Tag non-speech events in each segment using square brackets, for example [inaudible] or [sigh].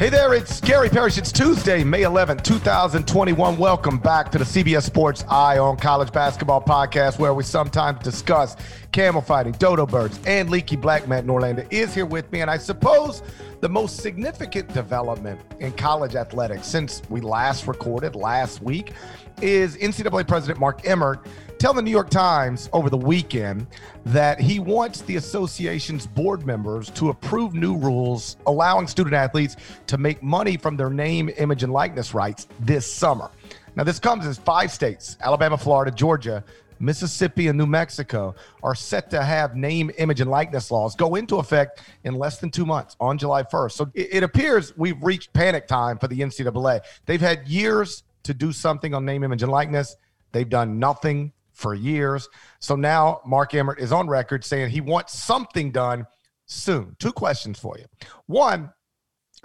Hey there, it's Gary Parrish. It's Tuesday, May 11th, 2021. Welcome back to the CBS Sports Eye on College Basketball podcast, where we sometimes discuss camel fighting, dodo birds, and leaky black. Matt Norlander is here with me. And I suppose the most significant development in college athletics since we last recorded last week is NCAA President Mark Emmert telling the New York Times over the weekend that he wants the association's board members to approve new rules allowing student athletes to make money from their name, image, and likeness rights this summer. Now, this comes as five states Alabama, Florida, Georgia, Mississippi, and New Mexico are set to have name, image, and likeness laws go into effect in less than two months on July 1st. So it, it appears we've reached panic time for the NCAA. They've had years to do something on name, image, and likeness. They've done nothing for years. So now Mark Emmert is on record saying he wants something done soon. Two questions for you. One,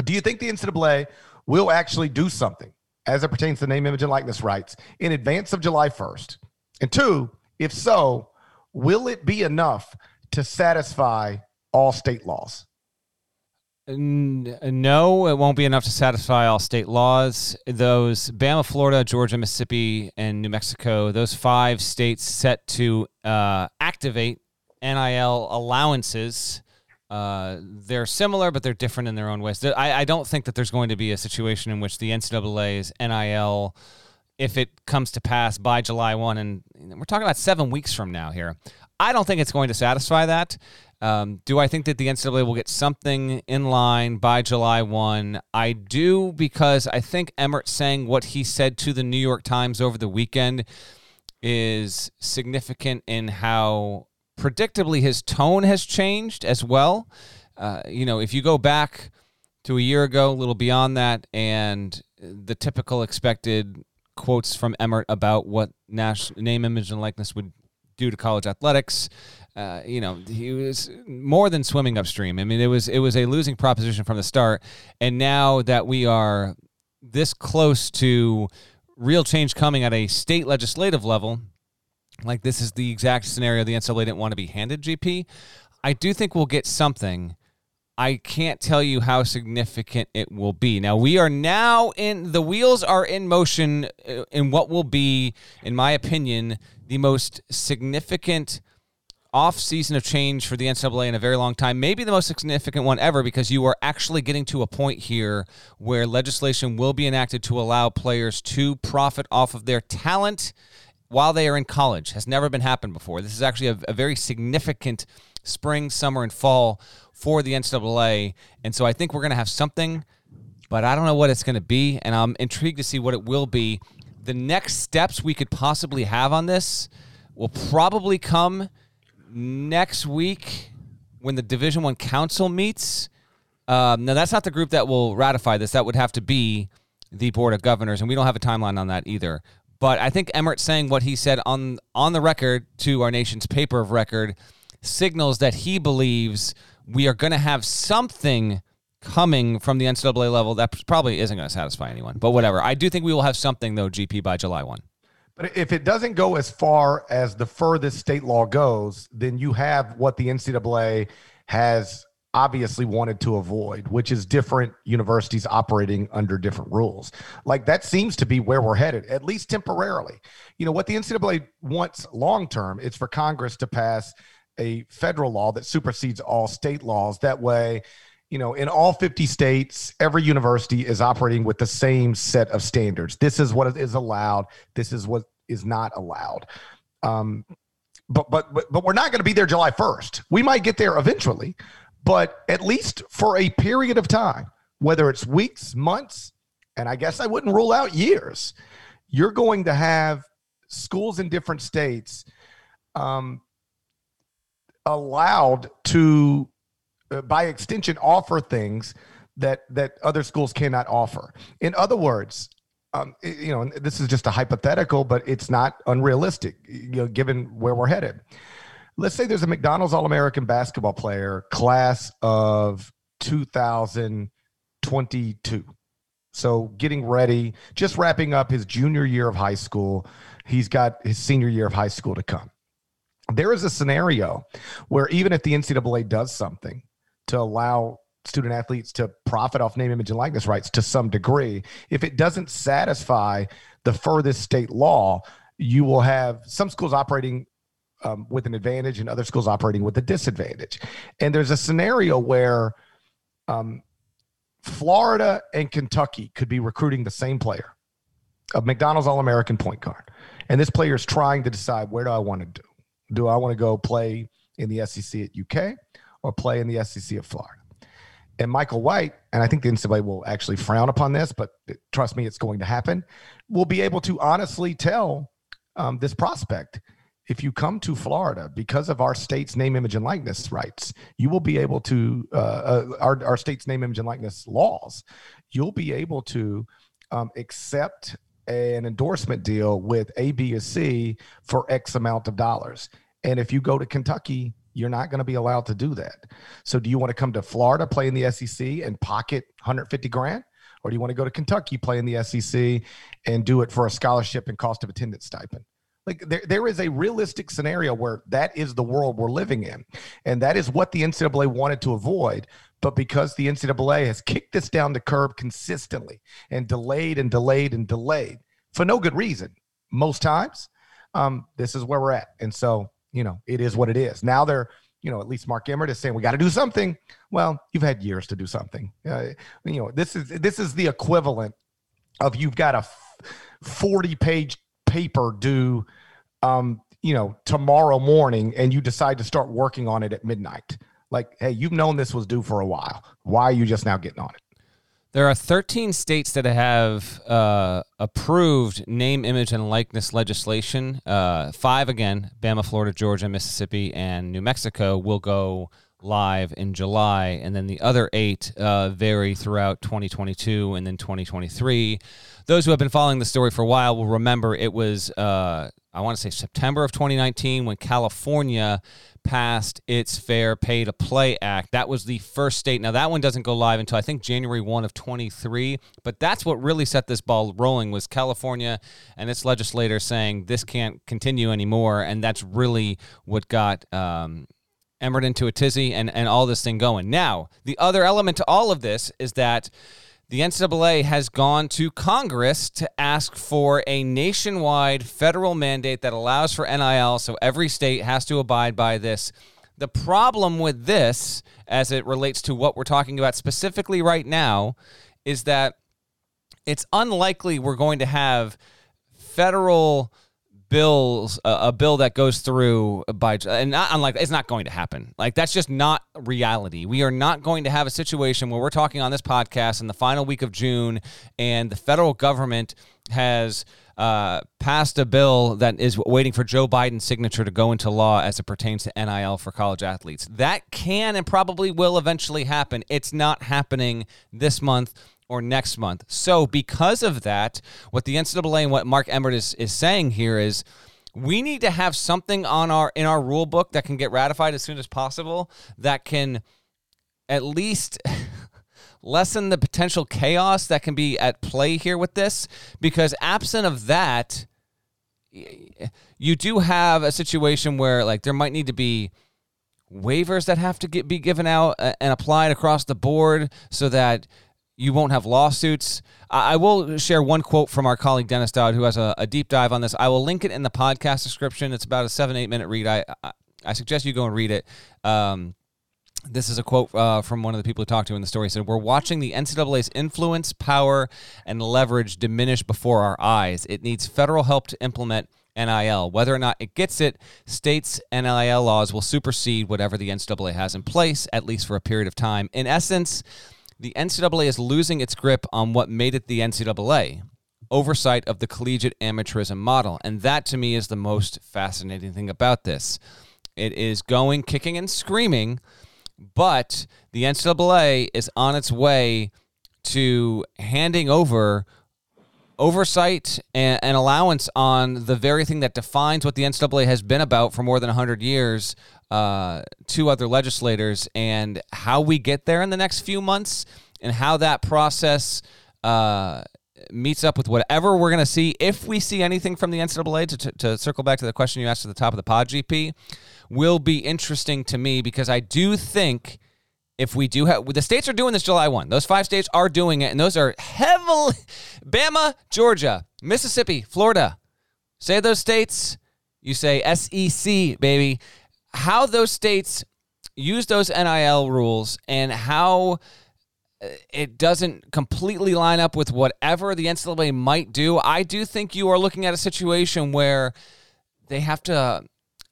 do you think the NCAA will actually do something as it pertains to name, image, and likeness rights in advance of July 1st? And two, if so, will it be enough to satisfy all state laws? No, it won't be enough to satisfy all state laws. Those Bama, Florida, Georgia, Mississippi, and New Mexico, those five states set to uh, activate NIL allowances. Uh, they're similar, but they're different in their own ways. I, I don't think that there's going to be a situation in which the NCAA's NIL, if it comes to pass by July 1, and we're talking about seven weeks from now here, I don't think it's going to satisfy that. Um, do I think that the NCAA will get something in line by July 1? I do because I think Emmert saying what he said to the New York Times over the weekend is significant in how predictably his tone has changed as well. Uh, you know, if you go back to a year ago, a little beyond that, and the typical expected quotes from Emmert about what national name, image, and likeness would do to college athletics. Uh, you know, he was more than swimming upstream. I mean, it was it was a losing proposition from the start, and now that we are this close to real change coming at a state legislative level, like this is the exact scenario the NCAA didn't want to be handed. GP, I do think we'll get something. I can't tell you how significant it will be. Now we are now in the wheels are in motion uh, in what will be, in my opinion, the most significant off season of change for the NCAA in a very long time, maybe the most significant one ever, because you are actually getting to a point here where legislation will be enacted to allow players to profit off of their talent while they are in college. Has never been happened before. This is actually a, a very significant spring, summer, and fall for the NCAA, and so I think we're going to have something, but I don't know what it's going to be, and I'm intrigued to see what it will be. The next steps we could possibly have on this will probably come next week when the Division One Council meets. Um, now that's not the group that will ratify this. That would have to be the Board of Governors, and we don't have a timeline on that either. But I think Emmert saying what he said on on the record to our nation's paper of record signals that he believes we are going to have something coming from the NCAA level that probably isn't going to satisfy anyone. But whatever. I do think we will have something though, GP by July one. But if it doesn't go as far as the furthest state law goes, then you have what the NCAA has obviously wanted to avoid, which is different universities operating under different rules. Like that seems to be where we're headed, at least temporarily. You know, what the NCAA wants long term is for Congress to pass a federal law that supersedes all state laws. That way, you know, in all 50 states, every university is operating with the same set of standards. This is what is allowed. This is what is not allowed. Um, but, but but but we're not going to be there July 1st. We might get there eventually, but at least for a period of time, whether it's weeks, months, and I guess I wouldn't rule out years, you're going to have schools in different states um, allowed to, uh, by extension, offer things that that other schools cannot offer. In other words, um, you know, this is just a hypothetical, but it's not unrealistic, you know, given where we're headed. Let's say there's a McDonald's All American basketball player, class of 2022. So getting ready, just wrapping up his junior year of high school. He's got his senior year of high school to come. There is a scenario where even if the NCAA does something to allow student athletes to profit off name, image, and likeness rights to some degree, if it doesn't satisfy the furthest state law, you will have some schools operating um, with an advantage and other schools operating with a disadvantage. And there's a scenario where um, Florida and Kentucky could be recruiting the same player, a McDonald's All American point guard. And this player is trying to decide where do I want to do? Do I want to go play in the SEC at UK or play in the SEC of Florida? And Michael White, and I think the NCAA will actually frown upon this, but trust me, it's going to happen, will be able to honestly tell um, this prospect if you come to Florida because of our state's name, image, and likeness rights, you will be able to uh, uh, our our state's name, image, and likeness laws. You'll be able to um, accept an endorsement deal with A, B, or C for X amount of dollars. And if you go to Kentucky, you're not going to be allowed to do that. So, do you want to come to Florida, play in the SEC, and pocket 150 grand? Or do you want to go to Kentucky, play in the SEC, and do it for a scholarship and cost of attendance stipend? Like there, there is a realistic scenario where that is the world we're living in. And that is what the NCAA wanted to avoid. But because the NCAA has kicked this down the curb consistently and delayed and delayed and delayed for no good reason, most times, um, this is where we're at. And so, you know, it is what it is. Now they're, you know, at least Mark Emmert is saying we got to do something. Well, you've had years to do something. Uh, you know, this is this is the equivalent of you've got a 40 page paper due um, you know, tomorrow morning and you decide to start working on it at midnight. Like, hey, you've known this was due for a while. Why are you just now getting on it? There are 13 states that have uh, approved name, image, and likeness legislation. Uh, five again Bama, Florida, Georgia, Mississippi, and New Mexico will go live in July. And then the other eight uh, vary throughout 2022 and then 2023. Those who have been following the story for a while will remember it was uh, I want to say September of 2019 when California passed its Fair Pay to Play Act. That was the first state. Now that one doesn't go live until I think January 1 of 23, but that's what really set this ball rolling was California and its legislators saying this can't continue anymore and that's really what got um, into a tizzy and, and all this thing going. Now, the other element to all of this is that the NCAA has gone to Congress to ask for a nationwide federal mandate that allows for NIL, so every state has to abide by this. The problem with this, as it relates to what we're talking about specifically right now, is that it's unlikely we're going to have federal bills a bill that goes through by and not unlike it's not going to happen like that's just not reality we are not going to have a situation where we're talking on this podcast in the final week of june and the federal government has uh, passed a bill that is waiting for Joe Biden's signature to go into law as it pertains to NIL for college athletes. That can and probably will eventually happen. It's not happening this month or next month. So, because of that, what the NCAA and what Mark Emmert is, is saying here is we need to have something on our in our rule book that can get ratified as soon as possible that can at least [laughs] lessen the potential chaos that can be at play here with this because absent of that you do have a situation where like there might need to be waivers that have to get be given out uh, and applied across the board so that you won't have lawsuits. I will share one quote from our colleague Dennis Dodd, who has a, a, deep dive on this. I will link it in the podcast description. It's about a seven, eight minute read. I, I, I suggest you go and read it. Um, this is a quote uh, from one of the people who talked to in the story. He said, We're watching the NCAA's influence, power, and leverage diminish before our eyes. It needs federal help to implement NIL. Whether or not it gets it, states' NIL laws will supersede whatever the NCAA has in place, at least for a period of time. In essence, the NCAA is losing its grip on what made it the NCAA oversight of the collegiate amateurism model. And that to me is the most fascinating thing about this. It is going kicking and screaming, but the NCAA is on its way to handing over oversight and, and, allowance on the very thing that defines what the NCAA has been about for more than 100 years uh, to other legislators and how we get there in the next few months and how that process uh, meets up with whatever we're going to see. If we see anything from the NCAA, to, to, to, circle back to the question you asked at the top of the pod, GP, will be interesting to me because I do think if we do have the states are doing this July 1. Those five states are doing it, and those are heavily Bama, Georgia, Mississippi, Florida. Say those states, you say SEC, baby. How those states use those NIL rules and how uh, it doesn't completely line up with whatever the NCAA might do. I do think you are looking at a situation where they have to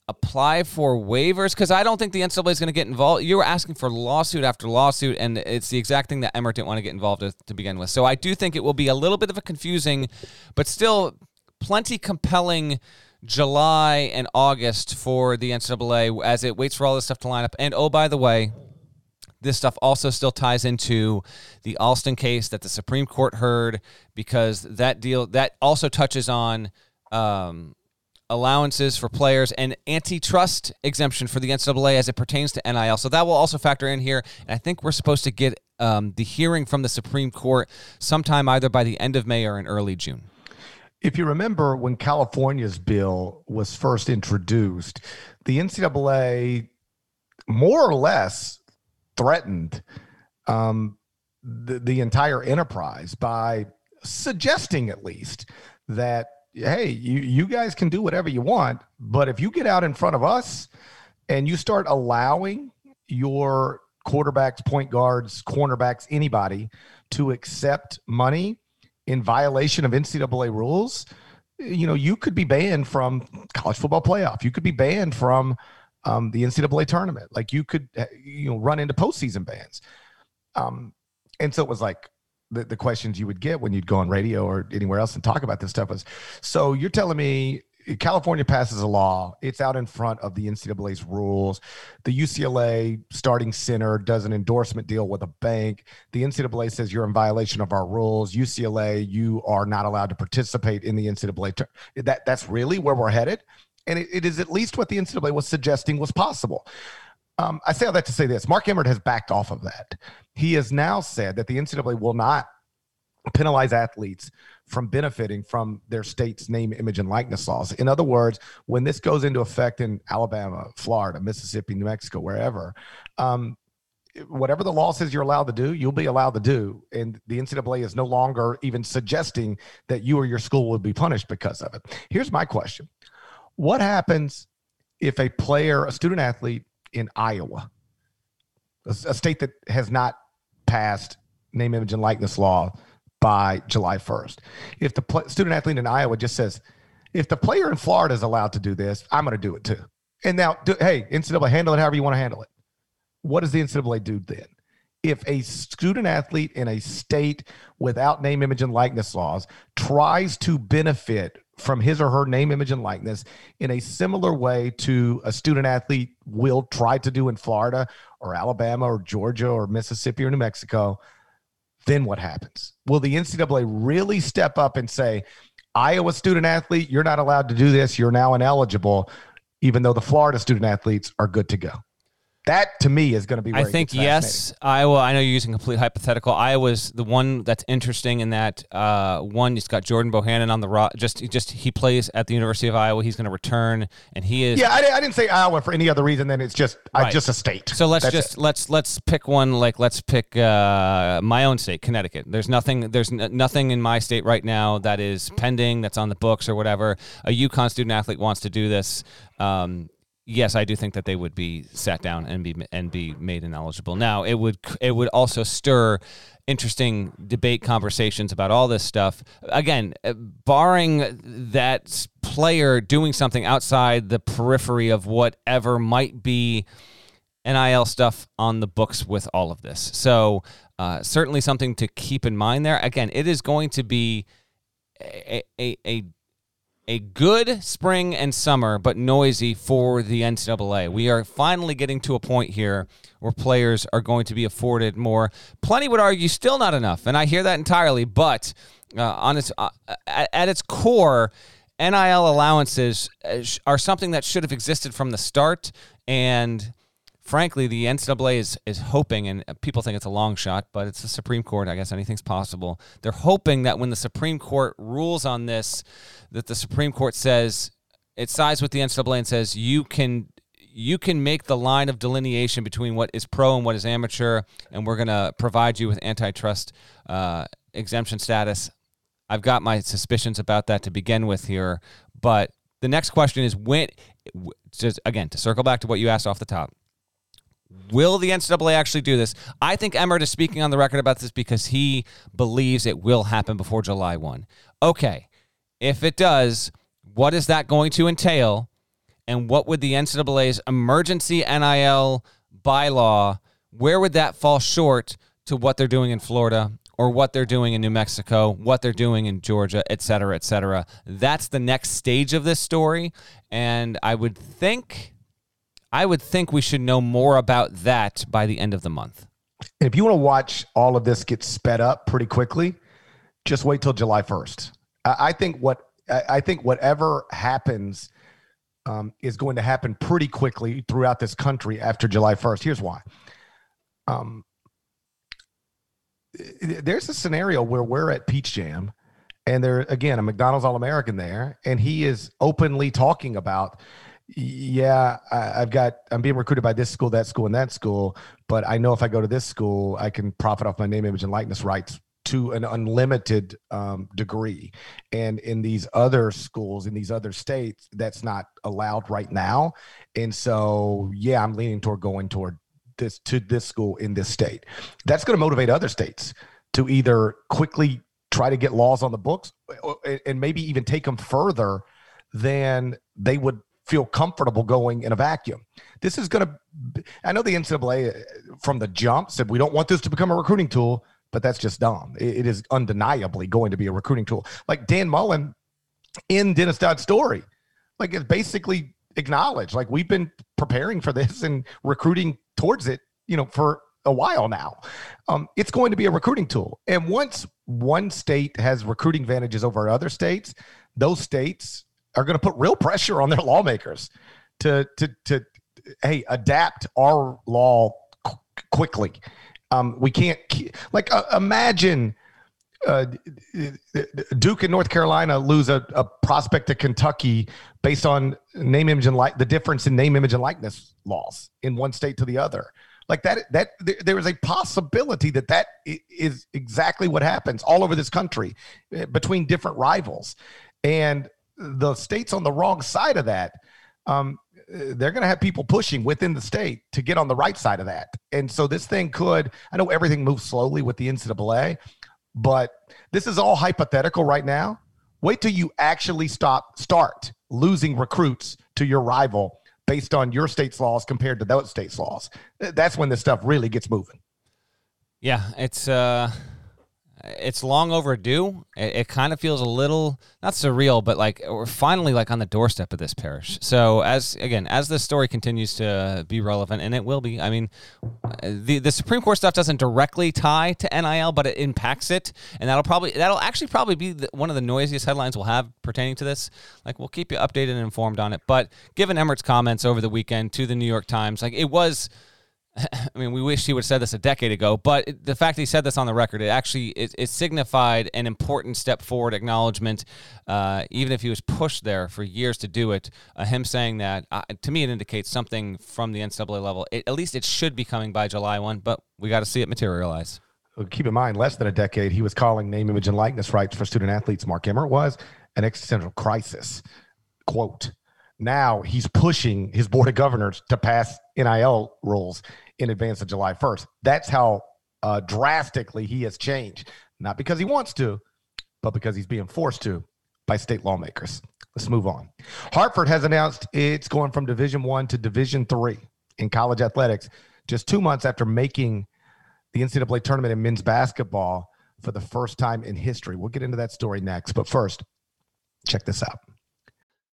apply for waivers? Because I don't think the NCAA is going to get involved. You were asking for lawsuit after lawsuit, and it's the exact thing that Emmert didn't want to get involved with to begin with. So I do think it will be a little bit of a confusing, but still plenty compelling July and August for the NCAA as it waits for all this stuff to line up. And oh, by the way, this stuff also still ties into the Alston case that the Supreme Court heard because that deal that also touches on um, allowances for players and antitrust exemption for the NCAA as it pertains to NIL. So that will also factor in here. And I think we're supposed to get um, the hearing from the Supreme Court sometime either by the end of May or in early June. If you remember when California's bill was first introduced, the NCAA more or less threatened um, the, the entire enterprise by suggesting, at least, that hey, you you guys can do whatever you want, but if you get out in front of us and you start allowing your quarterbacks, point guards, cornerbacks, anybody to accept money in violation of NCAA rules, you know, you could be banned from college football playoff. You could be banned from um, the NCAA tournament. Like you could, you know, run into postseason bans. Um, and so it was like, the, the questions you would get when you'd go on radio or anywhere else and talk about this stuff was so you're telling me California passes a law. It's out in front of the NCAA's rules. The UCLA starting center does an endorsement deal with a bank. The NCAA says you're in violation of our rules. UCLA, you are not allowed to participate in the NCAA. Ter- that that's really where we're headed, and it, it is at least what the NCAA was suggesting was possible. Um, I say all that to say this: Mark Emmert has backed off of that. He has now said that the NCAA will not penalize athletes from benefiting from their state's name, image, and likeness laws. In other words, when this goes into effect in Alabama, Florida, Mississippi, New Mexico, wherever, um, whatever the law says you're allowed to do, you'll be allowed to do. And the NCAA is no longer even suggesting that you or your school will be punished because of it. Here's my question What happens if a player, a student athlete in Iowa, a state that has not passed name, image, and likeness law, by July 1st. If the pl- student athlete in Iowa just says, if the player in Florida is allowed to do this, I'm going to do it too. And now, do, hey, NCAA, handle it however you want to handle it. What does the NCAA do then? If a student athlete in a state without name, image, and likeness laws tries to benefit from his or her name, image, and likeness in a similar way to a student athlete will try to do in Florida or Alabama or Georgia or Mississippi or New Mexico, then what happens? Will the NCAA really step up and say, Iowa student athlete, you're not allowed to do this. You're now ineligible, even though the Florida student athletes are good to go? That to me is going to be. I think yes, Iowa. I know you're using complete hypothetical. Iowa's the one that's interesting in that uh, one. He's got Jordan Bohannon on the rock. Just, just he plays at the University of Iowa. He's going to return, and he is. Yeah, I, I, didn't say Iowa for any other reason than it's just right. just a state. So let's that's just it. let's let's pick one. Like let's pick uh, my own state, Connecticut. There's nothing. There's n- nothing in my state right now that is pending. That's on the books or whatever. A UConn student athlete wants to do this. Um, yes, I do think that they would be sat down and be and be made ineligible. Now, it would it would also stir interesting debate conversations about all this stuff. Again, uh, barring that player doing something outside the periphery of whatever might be NIL stuff on the books with all of this. So, uh, certainly something to keep in mind there. Again, it is going to be a, a, a a good spring and summer, but noisy for the NCAA. We are finally getting to a point here where players are going to be afforded more. Plenty would argue still not enough, and I hear that entirely. But uh, on its uh, at, its core, NIL allowances uh, are something that should have existed from the start, and frankly, the NCAA is is hoping, and people think it's a long shot, but it's the Supreme Court. I guess anything's possible. They're hoping that when the Supreme Court rules on this, that the Supreme Court says it sides with the NCAA and says you can you can make the line of delineation between what is pro and what is amateur, and we're going to provide you with antitrust uh, exemption status. I've got my suspicions about that to begin with here, but the next question is when. Just again to circle back to what you asked off the top Will the NCAA actually do this? I think Emmert is speaking on the record about this because he believes it will happen before July 1. Okay, if it does, what is that going to entail? And what would the NCAA's emergency NIL bylaw, where would that fall short to what they're doing in Florida or what they're doing in New Mexico, what they're doing in Georgia, et cetera, et cetera? That's the next stage of this story. And I would think I would think we should know more about that by the end of the month. If you want to watch all of this get sped up pretty quickly, just wait till July 1st. I think what I think whatever happens um, is going to happen pretty quickly throughout this country after July 1st. Here's why. Um, there's a scenario where we're at Peach Jam, and there again a McDonald's All American there, and he is openly talking about yeah, I, have got, I'm being recruited by this school, that school, and that school. But I know if I go to this school, I can profit off my name, image, and likeness rights to an unlimited um, degree. And in these other schools, in these other states, that's not allowed right now. And so, yeah, I'm leaning toward going toward this to this school in this state. That's going to motivate other states to either quickly try to get laws on the books and maybe even take them further than they would feel comfortable going in a vacuum. This is going to, I know the NCAA from the jump said we don't want this to become a recruiting tool, but that's just dumb. it is undeniably going to be a recruiting tool. Like Dan Mullen in Dennis Dodd's story, like it's basically acknowledged, like we've been preparing for this and recruiting towards it, you know, for a while now. Um, it's going to be a recruiting tool. And once one state has recruiting advantages over other states, those states are going to put real pressure on their lawmakers to to to hey adapt our law qu- quickly. Um, we can't like uh, imagine. Uh, Duke and North Carolina lose a, a, prospect to Kentucky based on name, image, and like the difference in name, image, and likeness laws in one state to the other. Like that, that there is a possibility that that is exactly what happens all over this country eh, between different rivals, and the states on the wrong side of that, um, they're going to have people pushing within the state to get on the right side of that. And so this thing could, I know everything moves slowly with the NCAA, but this is all hypothetical right now. Wait till you actually stop, start losing recruits to your rival based on your state's laws compared to those state's laws. That's when this stuff really gets moving. Yeah, it's uh it's long overdue. It, it, kind of feels a little not surreal, but like we're finally like on the doorstep of this Parrish. So as again, as this story continues to be relevant, and it will be. I mean, the the Supreme Court stuff doesn't directly tie to NIL, but it impacts it, and that'll probably that'll actually probably be the, one of the noisiest headlines we'll have pertaining to this. Like we'll keep you updated and informed on it. But given Emmert's comments over the weekend to the New York Times, like it was [laughs] I mean, we wish he would have said this a decade ago, but the fact he said this on the record, it actually it, it signified an important step forward, acknowledgement. Uh, even if he was pushed there for years to do it, uh, him saying that uh, to me it indicates something from the NCAA level. It, at least it should be coming by July one, but we got to see it materialize. Keep in mind, less than a decade, he was calling name, image, and likeness rights for student athletes. Mark Emmert was an existential crisis. Quote. Now he's pushing his board of governors to pass NIL rules in advance of July 1st. That's how uh, drastically he has changed, not because he wants to, but because he's being forced to by state lawmakers. Let's move on. Hartford has announced it's going from Division One to Division Three in college athletics, just two months after making the NCAA tournament in men's basketball for the first time in history. We'll get into that story next, but first, check this out.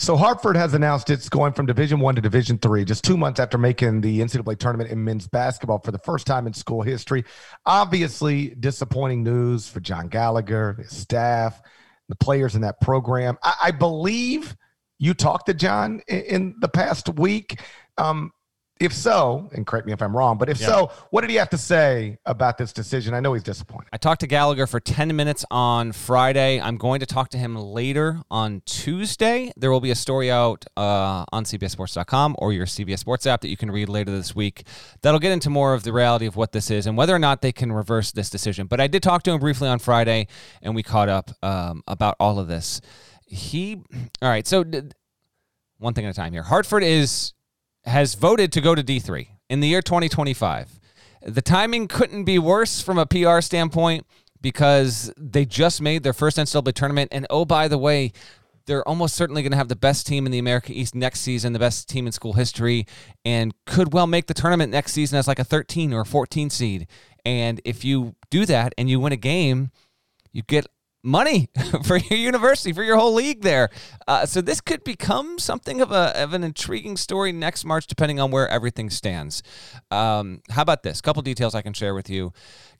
So Hartford has announced it's going from Division One to Division Three, just two months after making the NCAA tournament in men's basketball for the first time in school history. Obviously, disappointing news for John Gallagher, his staff, the players in that program. I, I believe you talked to John in, in the past week. Um, if so, and correct me if I'm wrong, but if yeah. so, what did he have to say about this decision? I know he's disappointed. I talked to Gallagher for 10 minutes on Friday. I'm going to talk to him later on Tuesday. There will be a story out uh, on CBSSports.com or your CBS Sports app that you can read later this week that'll get into more of the reality of what this is and whether or not they can reverse this decision. But I did talk to him briefly on Friday, and we caught up um, about all of this. He, all right, so one thing at a time here. Hartford is has voted to go to D3 in the year 2025. The timing couldn't be worse from a PR standpoint because they just made their first NCAA tournament. And oh, by the way, they're almost certainly going to have the best team in the America East next season, the best team in school history, and could well make the tournament next season as like a 13 or a 14 seed. And if you do that and you win a game, you get money [laughs] for your university, for your whole league there. Uh, so this could become something of, a, of an intriguing story next March, depending on where everything stands. Um, how about this? A couple details I can share with you.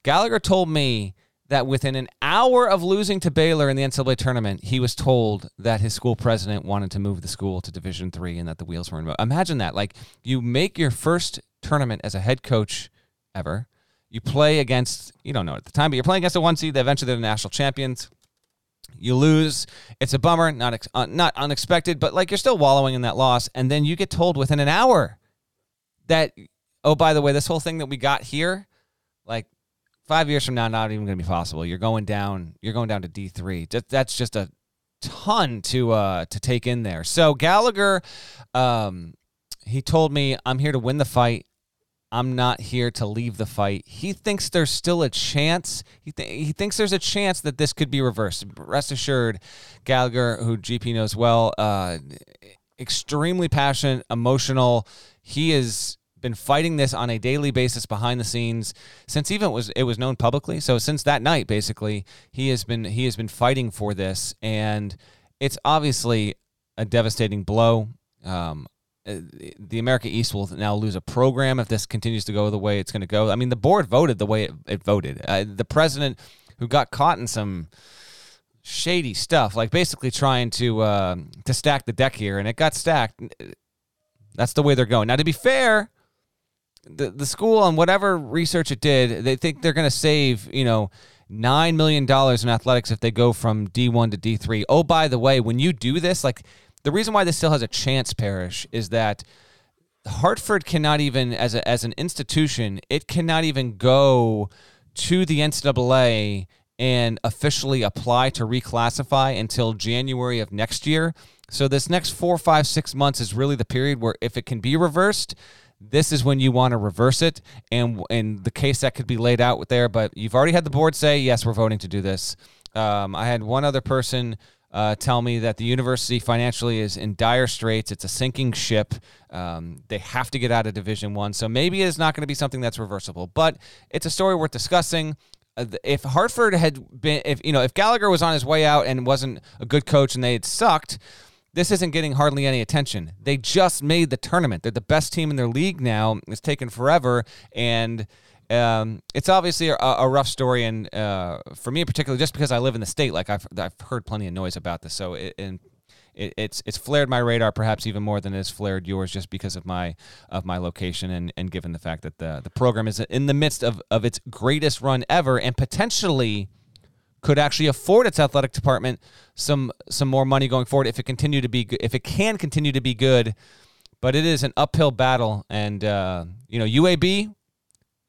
Gallagher told me that within an hour of losing to Baylor in the NCAA tournament, he was told that his school president wanted to move the school to Division three and that the wheels were in. Motion. Imagine that! Like you make your first tournament as a head coach ever you play against, you don't know at the time, but you're playing against a one seed. They Eventually, they're the national champions. You lose. It's a bummer, not ex- uh, not unexpected, but like you're still wallowing in that loss. And then you get told within an hour that, oh, by the way, this whole thing that we got here, like five years from now, not even going to be possible. You're going down. You're going down to D three. That's just a ton to uh to take in there. So Gallagher, um, he told me, "I'm here to win the fight. I'm not here to leave the fight. He thinks there's still a chance. He, th- he thinks there's a chance that this could be reversed. Rest assured, Gallagher, who GP knows well, uh, extremely passionate, emotional. He has been fighting this on a daily basis behind the scenes since even it was it was known publicly. So since that night, basically, he has been he has been fighting for this, and it's obviously a devastating blow. Um, the America East will now lose a program if this continues to go the way it's going to go. I mean, the board voted the way it, it voted. Uh, the president, who got caught in some shady stuff, like basically trying to uh, to stack the deck here, and it got stacked. That's the way they're going. Now, to be fair, the the school on whatever research it did, they think they're going to save you know nine million dollars in athletics if they go from D one to D three. Oh, by the way, when you do this, like the reason why this still has a chance, Parrish, is that Hartford cannot even, as a, as an institution, it cannot even go to the NCAA and officially apply to reclassify until January of next year. So this next four, five, six months is really the period where if it can be reversed, this is when you want to reverse it, and and the case that could be laid out there. But you've already had the board say yes, we're voting to do this. Um, I had one other person uh, tell me that the university financially is in dire straits. It's a sinking ship. Um, they have to get out of Division One. So maybe it's not going to be something that's reversible, but it's a story worth discussing. Uh, if Hartford had been, if you know, if Gallagher was on his way out and wasn't a good coach and they had sucked, this isn't getting hardly any attention. They just made the tournament. They're the best team in their league now. It's taken forever and um, it's obviously a, a, rough story, and uh, for me in particular, just because I live in the state, like I've I've heard plenty of noise about this, so it, and it, it's it's flared my radar perhaps even more than it's flared yours, just because of my of my location and, and given the fact that the the program is in the midst of of its greatest run ever, and potentially could actually afford its athletic department some some more money going forward if it continue to be if it can continue to be good. But it is an uphill battle, and uh, you know UAB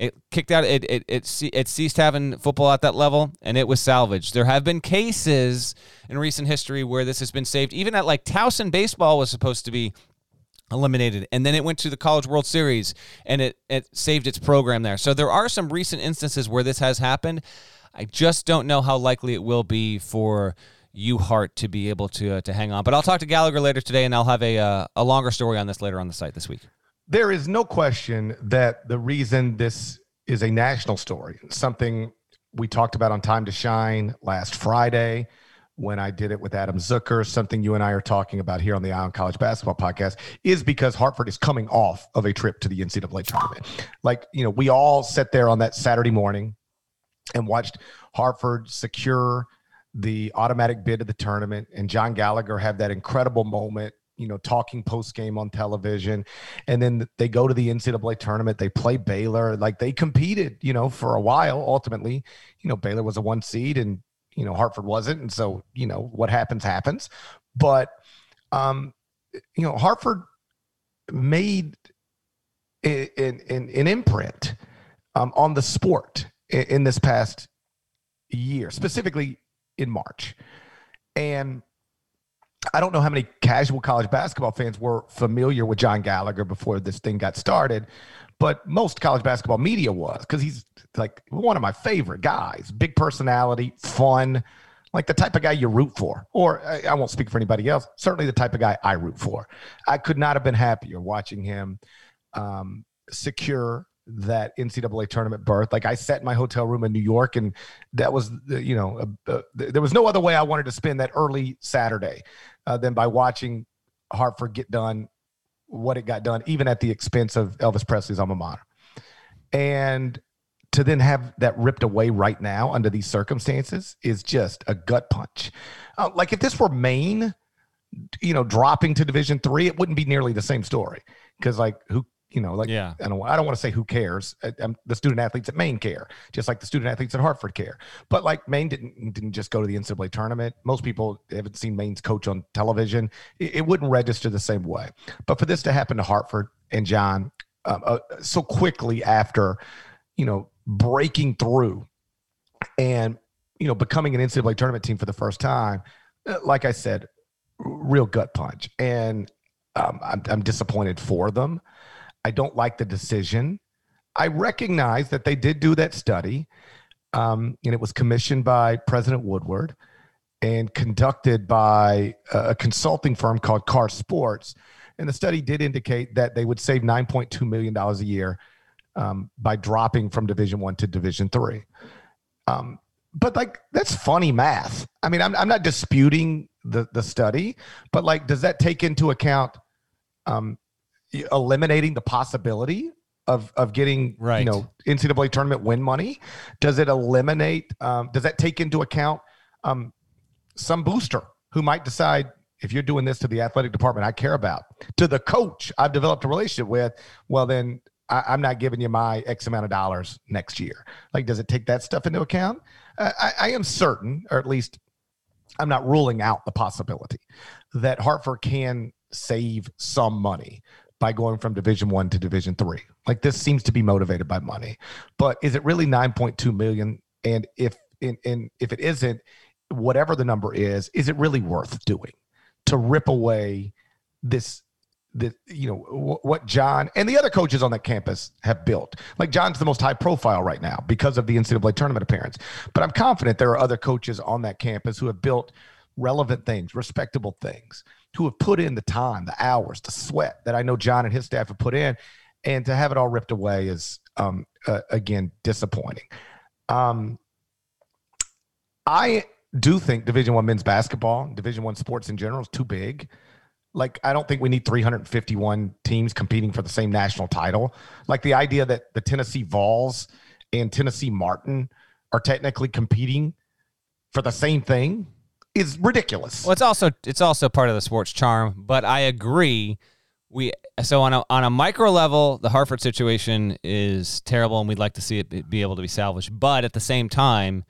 it kicked out. It it it, it ceased having football at that level, and it was salvaged. There have been cases in recent history where this has been saved. Even at like Towson baseball was supposed to be eliminated, and then it went to the College World Series, and it it saved its program there. So there are some recent instances where this has happened. I just don't know how likely it will be for UHart to be able to uh, to hang on. But I'll talk to Gallagher later today, and I'll have a uh, a longer story on this later on the site this week there is no question that the reason this is a national story, something we talked about on Time to Shine last Friday when I did it with Adam Zucker, something you and I are talking about here on the Eye on College Basketball podcast, is because Hartford is coming off of a trip to the NCAA tournament. Like, you know, we all sat there on that Saturday morning and watched Hartford secure the automatic bid to the tournament and John Gallagher have that incredible moment you know, talking post game on television. And then they go to the NCAA tournament. They play Baylor. Like they competed, you know, for a while. Ultimately, you know, Baylor was a one seed and, you know, Hartford wasn't. And so, you know, what happens, happens. But, um, you know, Hartford made an, an, an imprint um, on the sport in, in this past year, specifically in March. And I don't know how many casual college basketball fans were familiar with John Gallagher before this thing got started, but most college basketball media was because he's like one of my favorite guys. Big personality, fun, like the type of guy you root for. Or I, I won't speak for anybody else. Certainly the type of guy I root for. I could not have been happier watching him um, secure that NCAA tournament berth. Like I sat in my hotel room in New York, and that was, you know, uh, there was no other way I wanted to spend that early Saturday uh, than by watching Hartford get done what it got done, even at the expense of Elvis Presley's alma mater. And to then have that ripped away right now under these circumstances is just a gut punch. Uh, like if this were Maine, you know, dropping to Division three, it wouldn't be nearly the same story because like who you know, like yeah. I don't I don't want to say who cares. I, the student athletes at Maine care, just like the student athletes at Hartford care. But like Maine didn't didn't just go to the NCAA tournament. Most people haven't seen Maine's coach on television. It, it wouldn't register the same way. But for this to happen to Hartford and John um, uh, so quickly after, you know, breaking through and you know becoming an NCAA tournament team for the first time, uh, like I said, real gut punch. And um, I'm, I'm disappointed for them. I don't like the decision. I recognize that they did do that study, um, and it was commissioned by President Woodward and conducted by a consulting firm called CarrSports. And the study did indicate that they would save $9.2 million a year um, by dropping from Division One to Division Three. Um, but like that's funny math. I mean, I'm I'm not disputing the the study, but like, does that take into account um, eliminating the possibility of of getting right. you know NCAA tournament win money? Does it eliminate? Um, does that take into account um, some booster who might decide if you're doing this to the athletic department I care about, to the coach I've developed a relationship with? Well, then I, am not giving you my X amount of dollars next year. Like, does it take that stuff into account? Uh, I, I am certain, or at least I'm not ruling out the possibility that Hartford can save some money by going from division one to division three like this seems to be motivated by money but is it really 9.2 million and if in, in if it isn't whatever the number is is it really worth doing to rip away this the you know what John and the other coaches on that campus have built. Like John's the most high profile right now because of the NCAA tournament appearance. But I'm confident there are other coaches on that campus who have built relevant things, respectable things who have put in the time, the hours, the sweat that I know John and his staff have put in, and to have it all ripped away is um, uh, again disappointing. Um, I do think Division One men's basketball, Division One sports in general, is too big. Like I don't think we need 351 teams competing for the same national title. Like the idea that the Tennessee Vols and Tennessee Martin are technically competing for the same thing is ridiculous. Well, it's also it's also part of the sports charm, but I agree. We so on a on a micro level, the Hartford situation is terrible, and we'd like to see it be able to be salvaged. But at the same time,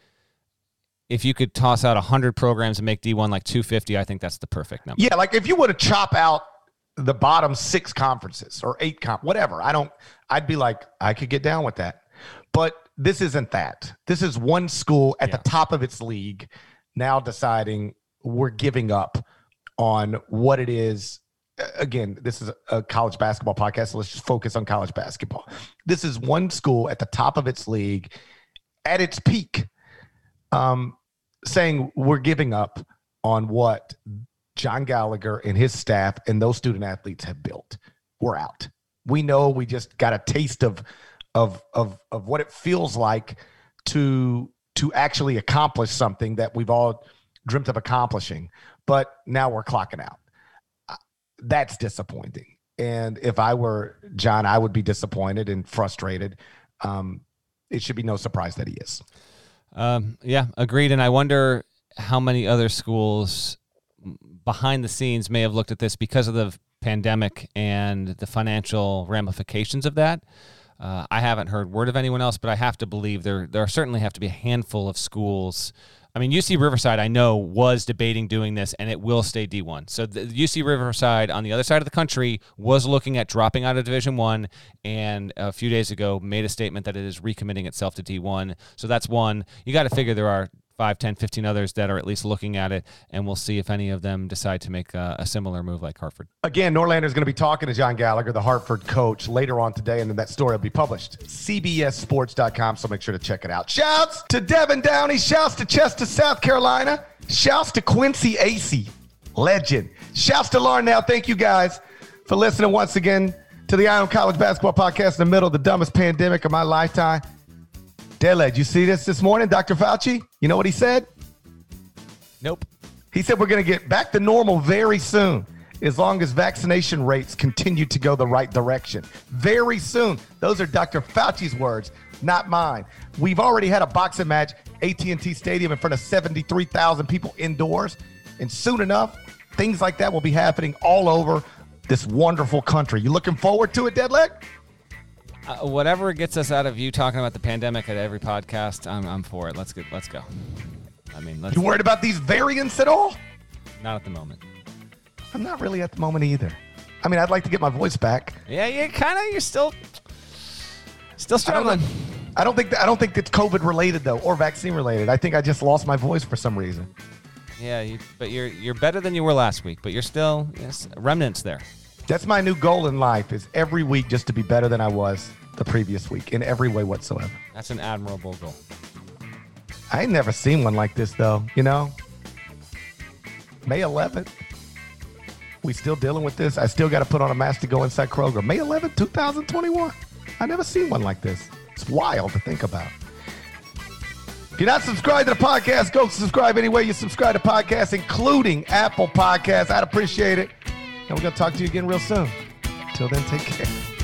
if you could toss out 100 programs and make D1 like 250, I think that's the perfect number. Yeah, like if you were to chop out the bottom six conferences or eight comp, whatever, I don't, I'd be like, I could get down with that. But this isn't that. This is one school at Yeah. the top of its league now deciding we're giving up on what it is. Again, this is a college basketball podcast, so let's just focus on college basketball. This is one school at the top of its league at its peak um, saying we're giving up on what John Gallagher and his staff and those student athletes have built. We're out. We know we just got a taste of of of of what it feels like to to actually accomplish something that we've all dreamt of accomplishing, but now we're clocking out. Uh, That's disappointing. And if I were John, I would be disappointed and frustrated. Um, it should be no surprise that he is. Um, yeah, agreed. And I wonder how many other schools behind the scenes may have looked at this because of the pandemic and the financial ramifications of that. Uh, I haven't heard word of anyone else, but I have to believe there there certainly have to be a handful of schools. I mean, UC Riverside, I know, was debating doing this, and it will stay D1. So the UC Riverside, on the other side of the country, was looking at dropping out of Division One, and a few days ago made a statement that it is recommitting itself to D1. So that's one. You got to figure there are 5, 10, 15 others that are at least looking at it, and we'll see if any of them decide to make a, a similar move like Hartford. Again, Norlander is going to be talking to John Gallagher, the Hartford coach, later on today, and then that story will be published. CBSSports.com, so make sure to check it out. Shouts to Devin Downey. Shouts to Chester, South Carolina. Shouts to Quincy Acy, legend. Shouts to Larnell. Thank you guys for listening once again to the Eye on College Basketball Podcast in the middle of the dumbest pandemic of my lifetime. Deadleg, you see this this morning, Dr. Fauci? You know what he said? Nope. He said we're going to get back to normal very soon as long as vaccination rates continue to go the right direction. Very soon. Those are Dr. Fauci's words, not mine. We've already had a boxing match, AT&T Stadium in front of 73,000 people indoors, and soon enough, things like that will be happening all over this wonderful country. You looking forward to it, Deadleg? Uh, whatever gets us out of you talking about the pandemic at every podcast, I'm, I'm for it. Let's get let's go. I mean, let's You worried about these variants at all? not at the moment. I'm not really at the moment either. I mean, I'd like to get my voice back. Yeah, you kind of you're still still I don't, struggling. I don't think that, I don't think it's COVID related though, or vaccine related. I think I just lost my voice for some reason. Yeah, you, but you're you're better than you were last week. But you're still yes, remnants there. That's my new goal in life: is every week just to be better than I was the previous week in every way whatsoever. That's an admirable goal. I ain't never seen one like this though. You know, May 11th. We still dealing with this. I still got to put on a mask to go inside Kroger. May 11th, 2021. I never seen one like this. It's wild to think about. If you're not subscribed to the podcast, go subscribe anywhere you subscribe to podcasts, including Apple Podcasts. I'd appreciate it. And we're going to talk to you again real soon. Till then, take care.